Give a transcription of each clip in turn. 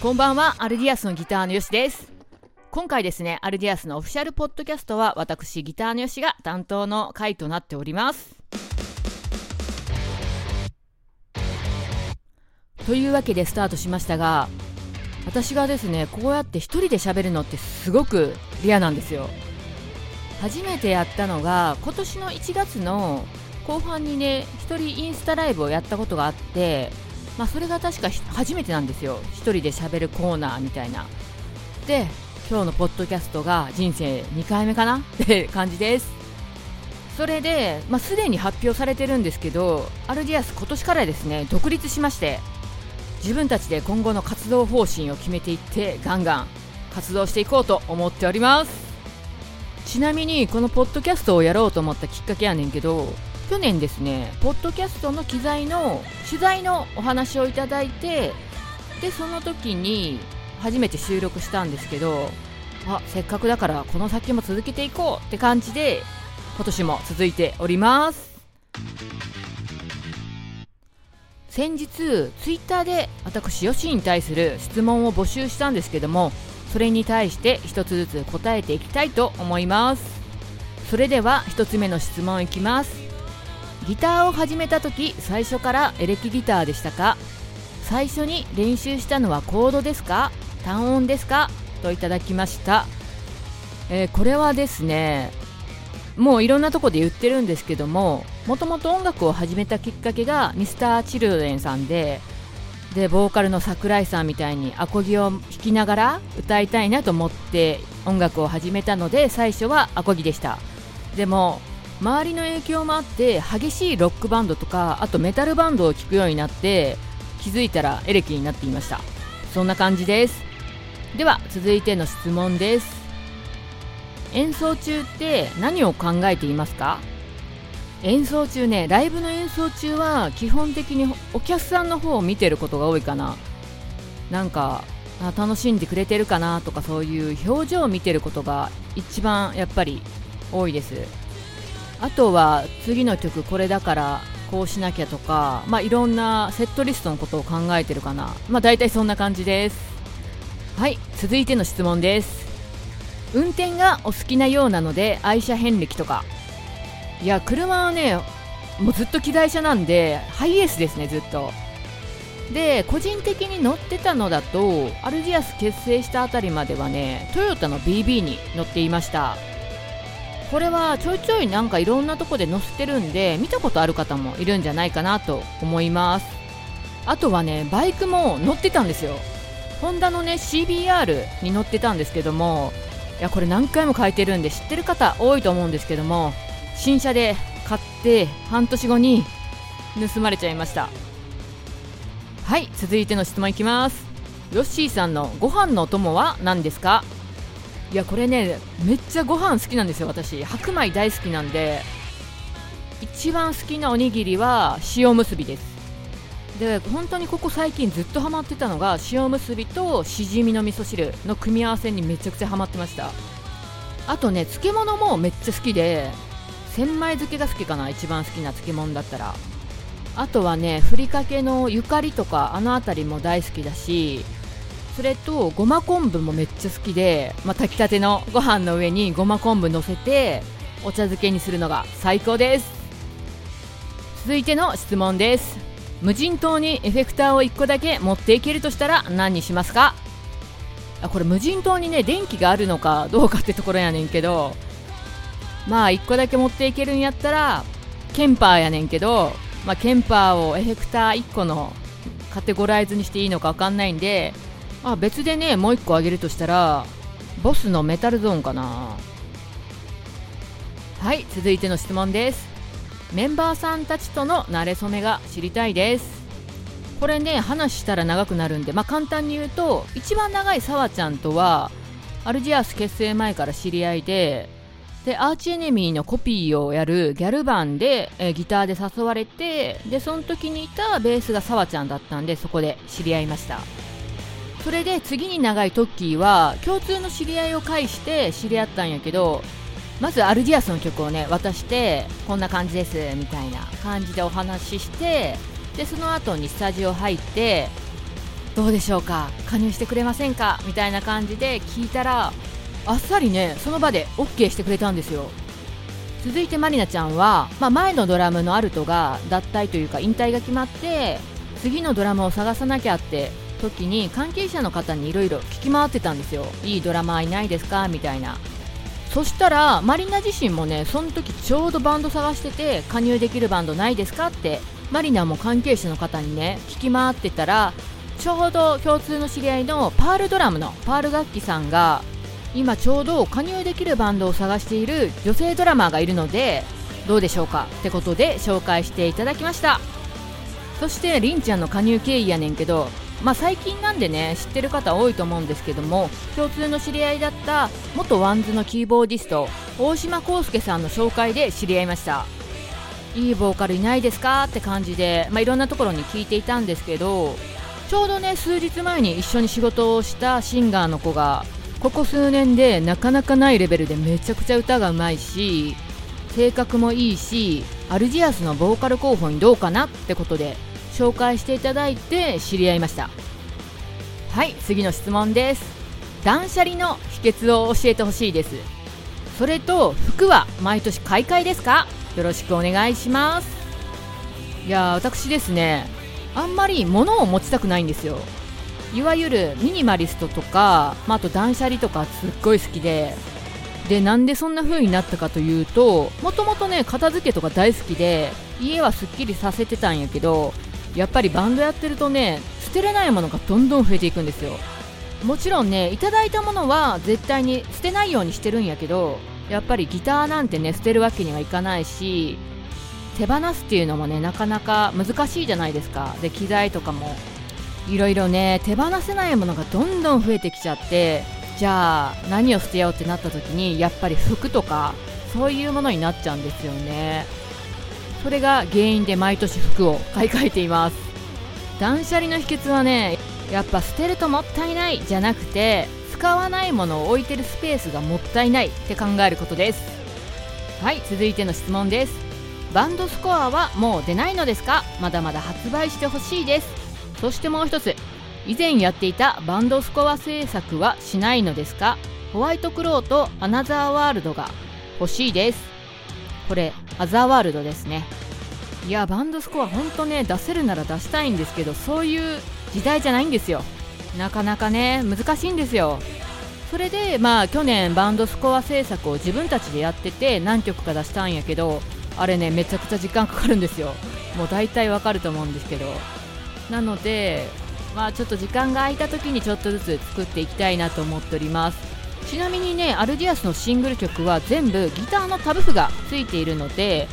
こんばんはアルディアスのギターのよしです。今回ですねアルディアスのオフィシャルポッドキャストは私ギターのよしが担当の回となっております。というわけでスタートしましたが私がですねこうやって一人で喋るのってすごくレアなんですよ。初めてやったのが今年の1月の後半にね一人インスタライブをやったことがあってまあそれが確か初めてなんですよ。一人で喋るコーナーみたいな。で今日のポッドキャストが人生2回目かな？って感じです。それで、まあ、すでに発表されてるんですけどアルディアス今年からですね独立しまして自分たちで今後の活動方針を決めていってガンガン活動していこうと思っております。ちなみにこのポッドキャストをやろうと思ったきっかけやねんけど去年ですねポッドキャストの機材の取材のお話をいただいてでその時に初めて収録したんですけどあせっかくだからこの先も続けていこうって感じで今年も続いております。先日ツイッターで私ヨシに対する質問を募集したんですけどもそれに対して一つずつ答えていきたいと思います。それでは1つ目の質問いきます。ギターを始めた時最初からエレキギターでしたか？最初に練習したのはコードですか？単音ですか？といただきました、えー、これはですねもういろんなとこで言ってるんですけどももともと音楽を始めたきっかけが Mr.Children さんででボーカルの桜井さんみたいにアコギを弾きながら歌いたいなと思って音楽を始めたので最初はアコギでした。でも周りの影響もあって激しいロックバンドとかあとメタルバンドを聴くようになって気づいたらエレキになっていました。そんな感じです。では続いての質問です。演奏中って何を考えていますか？演奏中ねライブの演奏中は基本的にお客さんの方を見てることが多いかな。なんかあ楽しんでくれてるかなとかそういう表情を見てることが一番やっぱり多いです。あとは次の曲これだからこうしなきゃとか、まあ、いろんなセットリストのことを考えてるかな。まあ大体そんな感じです。はい続いての質問です。運転がお好きなようなので愛車遍歴とか。いや車はねもうずっと機材車なんでハイエースですねずっと。で個人的に乗ってたのだとアルジアス結成したあたりまではねトヨタの BB に乗っていました。これはちょいちょいなんかいろんなとこで載せてるんで見たことある方もいるんじゃないかなと思います。あとはねバイクも乗ってたんですよ。ホンダのね CBR に乗ってたんですけどもいやこれ何回も変えてるんで知ってる方多いと思うんですけども新車で買って半年後に盗まれちゃいました。はい続いての質問いきます。ヨッシーさんのご飯のお供は何ですか？いやこれねめっちゃご飯好きなんですよ私。白米大好きなんで。一番好きなおにぎりは塩むすびです。で本当にここ最近ずっとハマってたのが塩むすびとしじみの味噌汁の組み合わせにめちゃくちゃハマってました。あとね漬物もめっちゃ好きで千枚漬けが好きかな一番好きな漬物だったら。あとはねふりかけのゆかりとかあの辺りも大好きだしそれとごま昆布もめっちゃ好きで、まあ、炊きたてのご飯の上にごま昆布乗せてお茶漬けにするのが最高です。続いての質問です。無人島にエフェクターを1個だけ持っていけるとしたら何にしますか？これ無人島にね電気があるのかどうかってところやねんけどまあ1個だけ持っていけるんやったらケンパーやねんけど、まあ、ケンパーをエフェクター1個のカテゴライズにしていいのか分かんないんで、まあ、別でねもう1個あげるとしたらボスのメタルゾーンかな。はい続いての質問です。メンバーさんたちとの馴れ初めが知りたいです。これね話したら長くなるんで、まあ、簡単に言うと一番長いさわちゃんとはアルジアス結成前から知り合いででアーチエネミーのコピーをやるギャルバンで、えギターで誘われてでその時にいたベースがさわちゃんだったんでそこで知り合いました。それで次に長いトッキーは共通の知り合いを介して知り合ったんやけどまずアルディアスの曲をね渡してこんな感じですみたいな感じでお話ししてでその後にスタジオ入ってどうでしょうか？加入してくれませんか？みたいな感じで聞いたらあっさりねその場で OK してくれたんですよ。続いてまりなちゃんは、まあ、前のドラムのアルトが脱退というか引退が決まって次のドラムを探さなきゃって時に関係者の方にいろいろ聞き回ってたんですよ。いいドラマーいないですか？みたいな。そしたらマリナ自身もねその時ちょうどバンド探してて加入できるバンドないですか？ってマリナも関係者の方にね聞き回ってたらちょうど共通の知り合いのパールドラムのパール楽器さんが今ちょうど加入できるバンドを探している女性ドラマーがいるのでどうでしょうかってことで紹介していただきました。そしてりんちゃんの加入経緯やねんけどまあ最近なんでね知ってる方多いと思うんですけども共通の知り合いだった元 WANDS のキーボーディスト大島康祐さんの紹介で知り合いました。いいボーカルいないですかって感じで、まあ、いろんなところに聞いていたんですけどちょうどね数日前に一緒に仕事をしたシンガーの子がここ数年でなかなかないレベルでめちゃくちゃ歌がうまいし性格もいいしアルジアスのボーカル候補にどうかなってことで紹介していただいて知り合いました。はい次の質問です。断捨離の秘訣を教えてほしいです。それと服は毎年買い替えですか？よろしくお願いします。いや私ですねあんまり物を持ちたくないんですよ。いわゆるミニマリストとか、まあ、あと断捨離とかすっごい好きで。でなんでそんな風になったかというともともとね片付けとか大好きで家はすっきりさせてたんやけどやっぱりバンドやってるとね捨てれないものがどんどん増えていくんですよ。もちろんねいただいたものは絶対に捨てないようにしてるんやけどやっぱりギターなんてね捨てるわけにはいかないし手放すっていうのもねなかなか難しいじゃないですか。で機材とかもいろいろね手放せないものがどんどん増えてきちゃってじゃあ何を捨てようってなった時にやっぱり服とかそういうものになっちゃうんですよね。それが原因で毎年服を買い替えています。断捨離の秘訣はねやっぱ捨てるともったいないじゃなくて使わないものを置いてるスペースがもったいないって考えることです。はい続いての質問です。バンドスコアはもう出ないのですか？まだまだ発売してほしいです。そしてもう一つ以前やっていたバンドスコア制作はしないのですか？ホワイトクローとアナザーワールドが欲しいです。これアザーワールドですね。いやバンドスコアほんとね出せるなら出したいんですけどそういう時代じゃないんですよ。なかなかね難しいんですよ。それでまあ去年バンドスコア制作を自分たちでやってて何曲か出したんやけどあれねめちゃくちゃ時間かかるんですよ。もう大体わかると思うんですけど。なので、まあ、ちょっと時間が空いた時にちょっとずつ作っていきたいなと思っております。ちなみにねアルディアスのシングル曲は全部ギターのタブ譜がついているので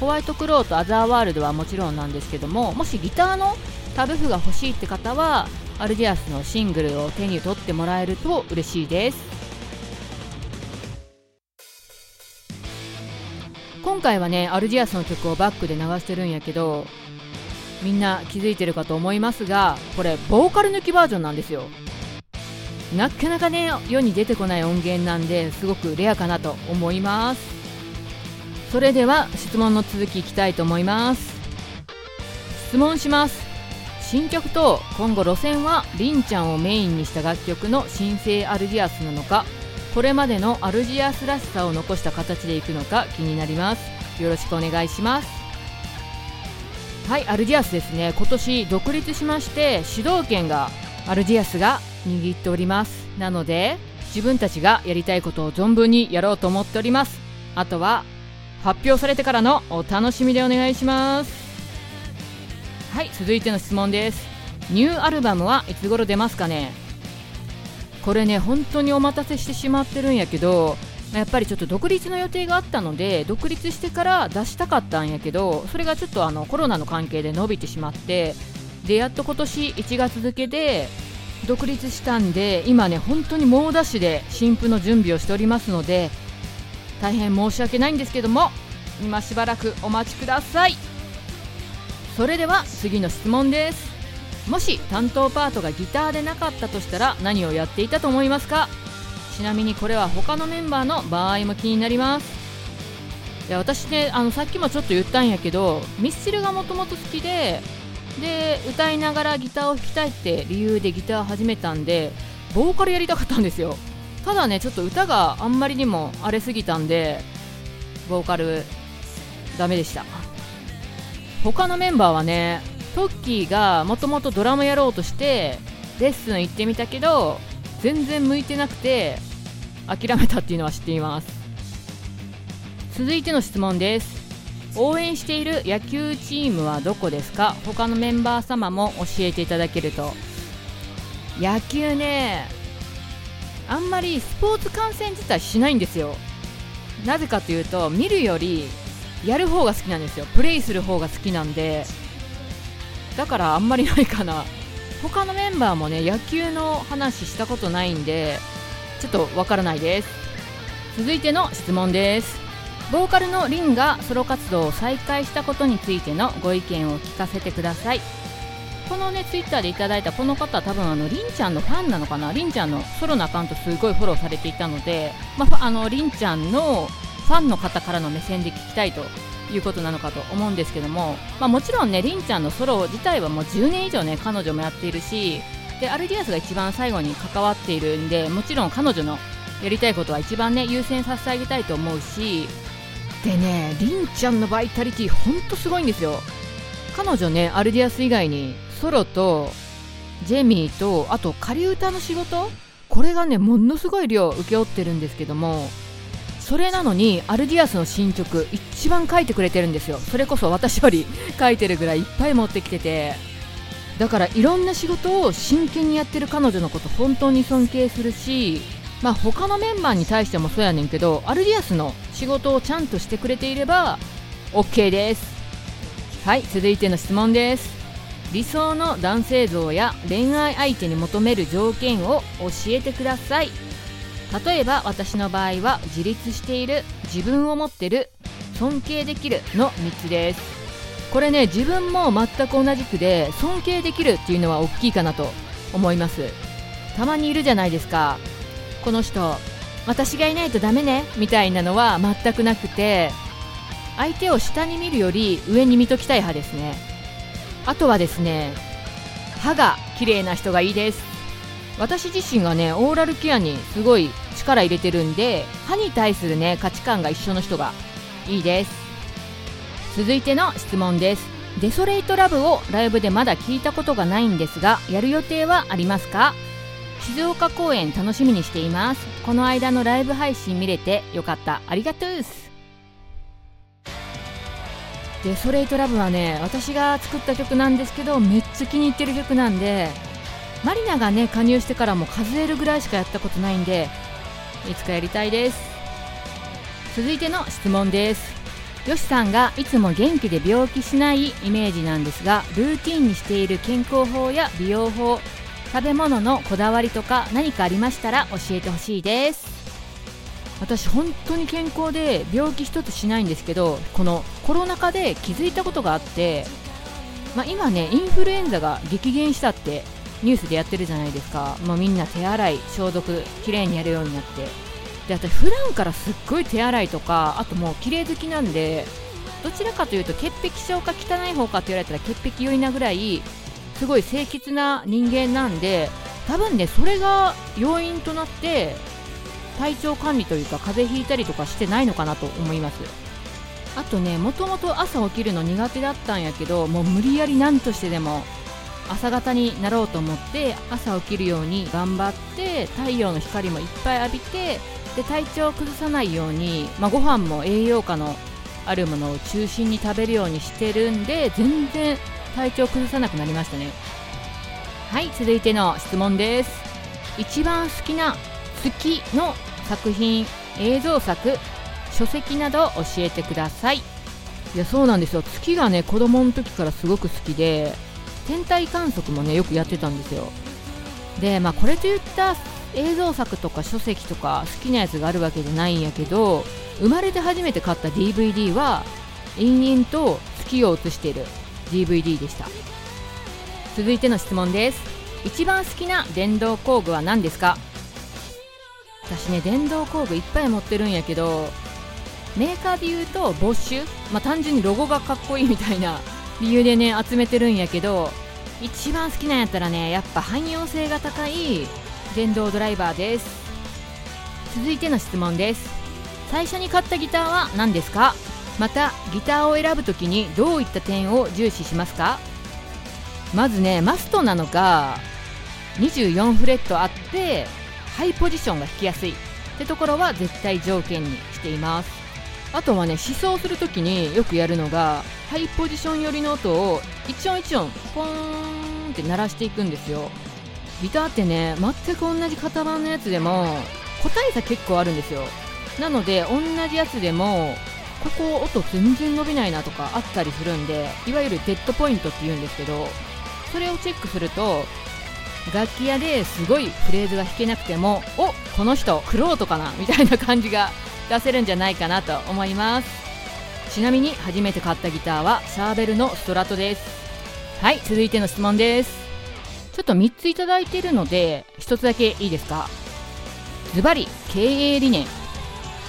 ホワイトクローとアザーワールドはもちろんなんですけどももしギターのタブ譜が欲しいって方はアルディアスのシングルを手に取ってもらえると嬉しいです。今回はねアルディアスの曲をバックで流してるんやけどみんな気づいてるかと思いますがこれボーカル抜きバージョンなんですよ。なかなかね世に出てこない音源なんですごくレアかなと思います。それでは質問の続きいきたいと思います。質問します。新曲と今後路線はりんちゃんをメインにした楽曲の新生アルジアスなのかこれまでのアルジアスらしさを残した形でいくのか気になります。よろしくお願いします。はいアルディアスですね。今年独立しまして主導権がアルディアスが握っております。なので自分たちがやりたいことを存分にやろうと思っております。あとは発表されてからのお楽しみでお願いします。はい続いての質問です。ニューアルバムはいつ頃出ますかね？これね本当にお待たせしてしまってるんやけどやっぱりちょっと独立の予定があったので独立してから出したかったんやけどそれがちょっとあのコロナの関係で伸びてしまってでやっと今年1月付で独立したんで今ね本当に猛ダッシュで新譜の準備をしておりますので大変申し訳ないんですけども今しばらくお待ちください。それでは次の質問です。もし担当パートがギターでなかったとしたら何をやっていたと思いますか？ちなみにこれは他のメンバーの場合も気になります。いや私ねあのさっきもちょっと言ったんやけどミスチルがもともと好きでで歌いながらギターを弾きたいって理由でギター始めたんでボーカルやりたかったんですよ。ただねちょっと歌があんまりにも荒れすぎたんでボーカルダメでした。他のメンバーはねトッキーがもともとドラムやろうとしてレッスン行ってみたけど全然向いてなくて諦めたっていうのは知っています。続いての質問です。応援している野球チームはどこですか？他のメンバー様も教えていただけると。野球ねあんまりスポーツ観戦自体しないんですよ。なぜかというと見るよりやる方が好きなんですよ。プレイする方が好きなんで。だからあんまりないかな。他のメンバーもね野球の話したことないんでちょっとわからないです。続いての質問です。ボーカルのリンがソロ活動を再開したことについてのご意見を聞かせてください。このねツイッターでいただいたこの方多分あのりんちゃんのファンなのかな？りんちゃんのソロのアカウントすごいフォローされていたので、まあ、あのりんちゃんのファンの方からの目線で聞きたいということなのかと思うんですけども、まあ、もちろんねりんちゃんのソロ自体はもう10年以上ね彼女もやっているしでアルディアスが一番最後に関わっているんでもちろん彼女のやりたいことは一番ね優先させてあげたいと思うしでねりんちゃんのバイタリティほんとすごいんですよ。彼女ねアルディアス以外にソロとジェミーとあと仮歌の仕事？これがねものすごい量請け負ってるんですけどもそれなのにアルディアスの進捗一番書いてくれてるんですよ。それこそ私より書いてるぐらいいっぱい持ってきてて。だからいろんな仕事を真剣にやってる彼女のこと本当に尊敬するしまあ他のメンバーに対してもそうやねんけどアルディアスの仕事をちゃんとしてくれていれば OK です。はい続いての質問です。理想の男性像や恋愛相手に求める条件を教えてください。例えば私の場合は自立している自分を持ってる尊敬できるの3つです。これね自分も全く同じくで尊敬できるっていうのは大きいかなと思います。たまにいるじゃないですか。この人私がいないとダメねみたいなのは全くなくて相手を下に見るより上に見ときたい派ですね。あとはですね歯が綺麗な人がいいです。私自身がねオーラルケアにすごい力入れてるんで歯に対するね価値観が一緒の人がいいです。続いての質問です。デソレイトラブをライブでまだ聞いたことがないんですがやる予定はありますか？静岡公演楽しみにしています。この間のライブ配信見れてよかった。ありがとうす。デソレイトラブはね私が作った曲なんですけどめっちゃ気に入ってる曲なんでマリナがね加入してからも数えるぐらいしかやったことないんでいつかやりたいです。続いての質問です。よしさんがいつも元気で病気しないイメージなんですがルーティンにしている健康法や美容法食べ物のこだわりとか何かありましたら教えてほしいです。私本当に健康で病気一つしないんですけどこのコロナ禍で気づいたことがあって、まあ、今ねインフルエンザが激減したってニュースでやってるじゃないですか、もうみんな手洗い消毒きれいにやるようになって。で私普段からすっごい手洗いとかあともう綺麗好きなんでどちらかというと潔癖症か汚い方かって言われたら潔癖寄りなぐらいすごい清潔な人間なんで多分ねそれが要因となって体調管理というか風邪ひいたりとかしてないのかなと思います。あとねもともと朝起きるの苦手だったんやけどもう無理やり何としてでも朝方になろうと思って朝起きるように頑張って太陽の光もいっぱい浴びてで体調を崩さないように、まあ、ご飯も栄養価のあるものを中心に食べるようにしてるんで全然体調崩さなくなりましたね。はい続いての質問です。一番好きな月の作品映像作書籍など教えてください。いやそうなんですよ。月がね子供の時からすごく好きで天体観測もねよくやってたんですよ。でまあこれといった映像作とか書籍とか好きなやつがあるわけじゃないんやけど生まれて初めて買った DVD は延々と月を映している DVD でした。続いての質問です。一番好きな電動工具は何ですか？私ね電動工具いっぱい持ってるんやけどメーカーで言うとボッシュ、まあ、単純にロゴがかっこいいみたいな 理由でね集めてるんやけど一番好きなんやったらねやっぱ汎用性が高い電動ドライバーです。続いての質問です。最初に買ったギターは何ですか？またギターを選ぶときにどういった点を重視しますか？まずねマストなのが24フレットあってハイポジションが弾きやすい。ってところは絶対条件にしています。あとはね思想するときによくやるのがハイポジション寄りの音を一音一音ポーンって鳴らしていくんですよ。ギターってね全く同じ型番のやつでも個体差結構あるんですよ。なので同じやつでもここ音全然伸びないなとかあったりするんでいわゆるデッドポイントって言うんですけどそれをチェックすると楽器屋ですごいフレーズが弾けなくてもおこの人クロートかなみたいな感じが出せるんじゃないかなと思います。ちなみに初めて買ったギターはシャーベルのストラトです。はい続いての質問です。ちょっと3ついただいているので1つだけいいですか？ズバリ経営理念。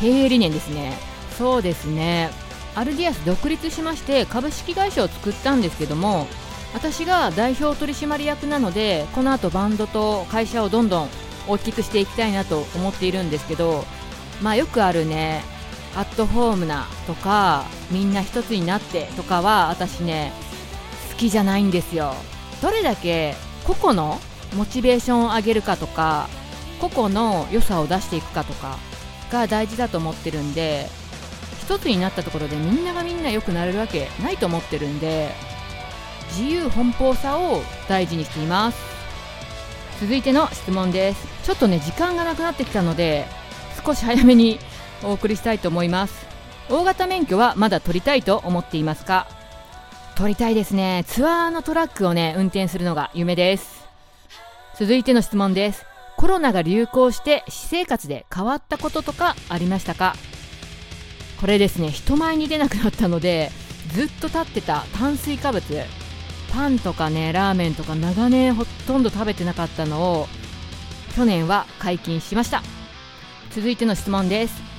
経営理念ですね。そうですね。アルディアス独立しまして株式会社を作ったんですけども私が代表取締役なのでこの後バンドと会社をどんどん大きくしていきたいなと思っているんですけどまあよくあるねアットホームなとかみんな一つになってとかは私ね好きじゃないんですよ。どれだけ個々のモチベーションを上げるかとか個々の良さを出していくかとかが大事だと思ってるんで一つになったところでみんながみんな良くなれるわけないと思ってるんで自由奔放さを大事にしています。続いての質問です。ちょっとね時間がなくなってきたので少し早めにお送りしたいと思います。大型免許はまだ取りたいと思っていますか？取りたいですね。ツアーのトラックをね運転するのが夢です。続いての質問です。コロナが流行して私生活で変わったこととかありましたか？これですね人前に出なくなったのでずっと立ってた炭水化物パンとかねラーメンとか長年ほとんど食べてなかったのを去年は解禁しました。続いての質問です。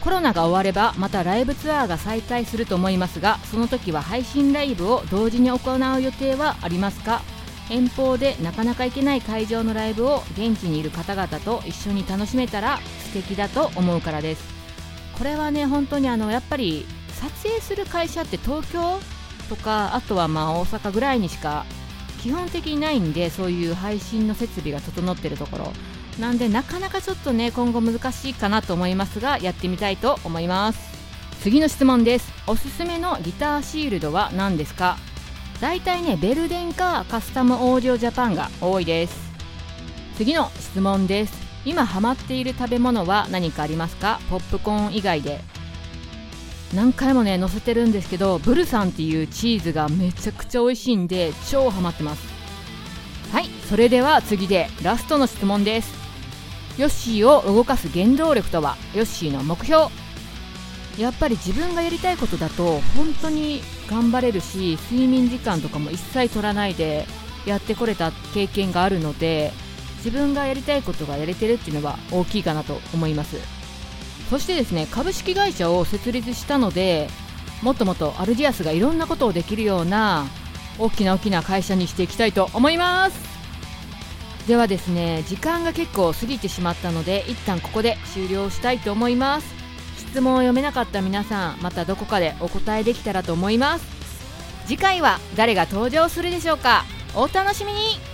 コロナが終わればまたライブツアーが再開すると思いますがその時は配信ライブを同時に行う予定はありますか？遠方でなかなか行けない会場のライブを現地にいる方々と一緒に楽しめたら素敵だと思うからです。これはね本当にあのやっぱり撮影する会社って東京とかあとはまあ大阪ぐらいにしか基本的にないんでそういう配信の設備が整ってるところ。なんでなかなかちょっとね今後難しいかなと思いますがやってみたいと思います。次の質問です。おすすめのギターシールドは何ですか？だいたいねベルデンかカスタムオーディオジャパンが多いです。次の質問です。今ハマっている食べ物は何かありますか？ポップコーン以外で。何回もね載せてるんですけどブルさんっていうチーズがめちゃくちゃ美味しいんで超ハマってます。はいそれでは次でラストの質問です。ヨッシーを動かす原動力とはヨッシーの目標。やっぱり自分がやりたいことだと本当に頑張れるし睡眠時間とかも一切取らないでやってこれた経験があるので自分がやりたいことがやれてるっていうのは大きいかなと思います。そしてですね株式会社を設立したのでもっともっとアルディアスがいろんなことをできるような大きな大きな会社にしていきたいと思います。ではですね時間が結構過ぎてしまったので一旦ここで終了したいと思います。質問を読めなかった皆さんまたどこかでお答えできたらと思います。次回は誰が登場するでしょうか？お楽しみに。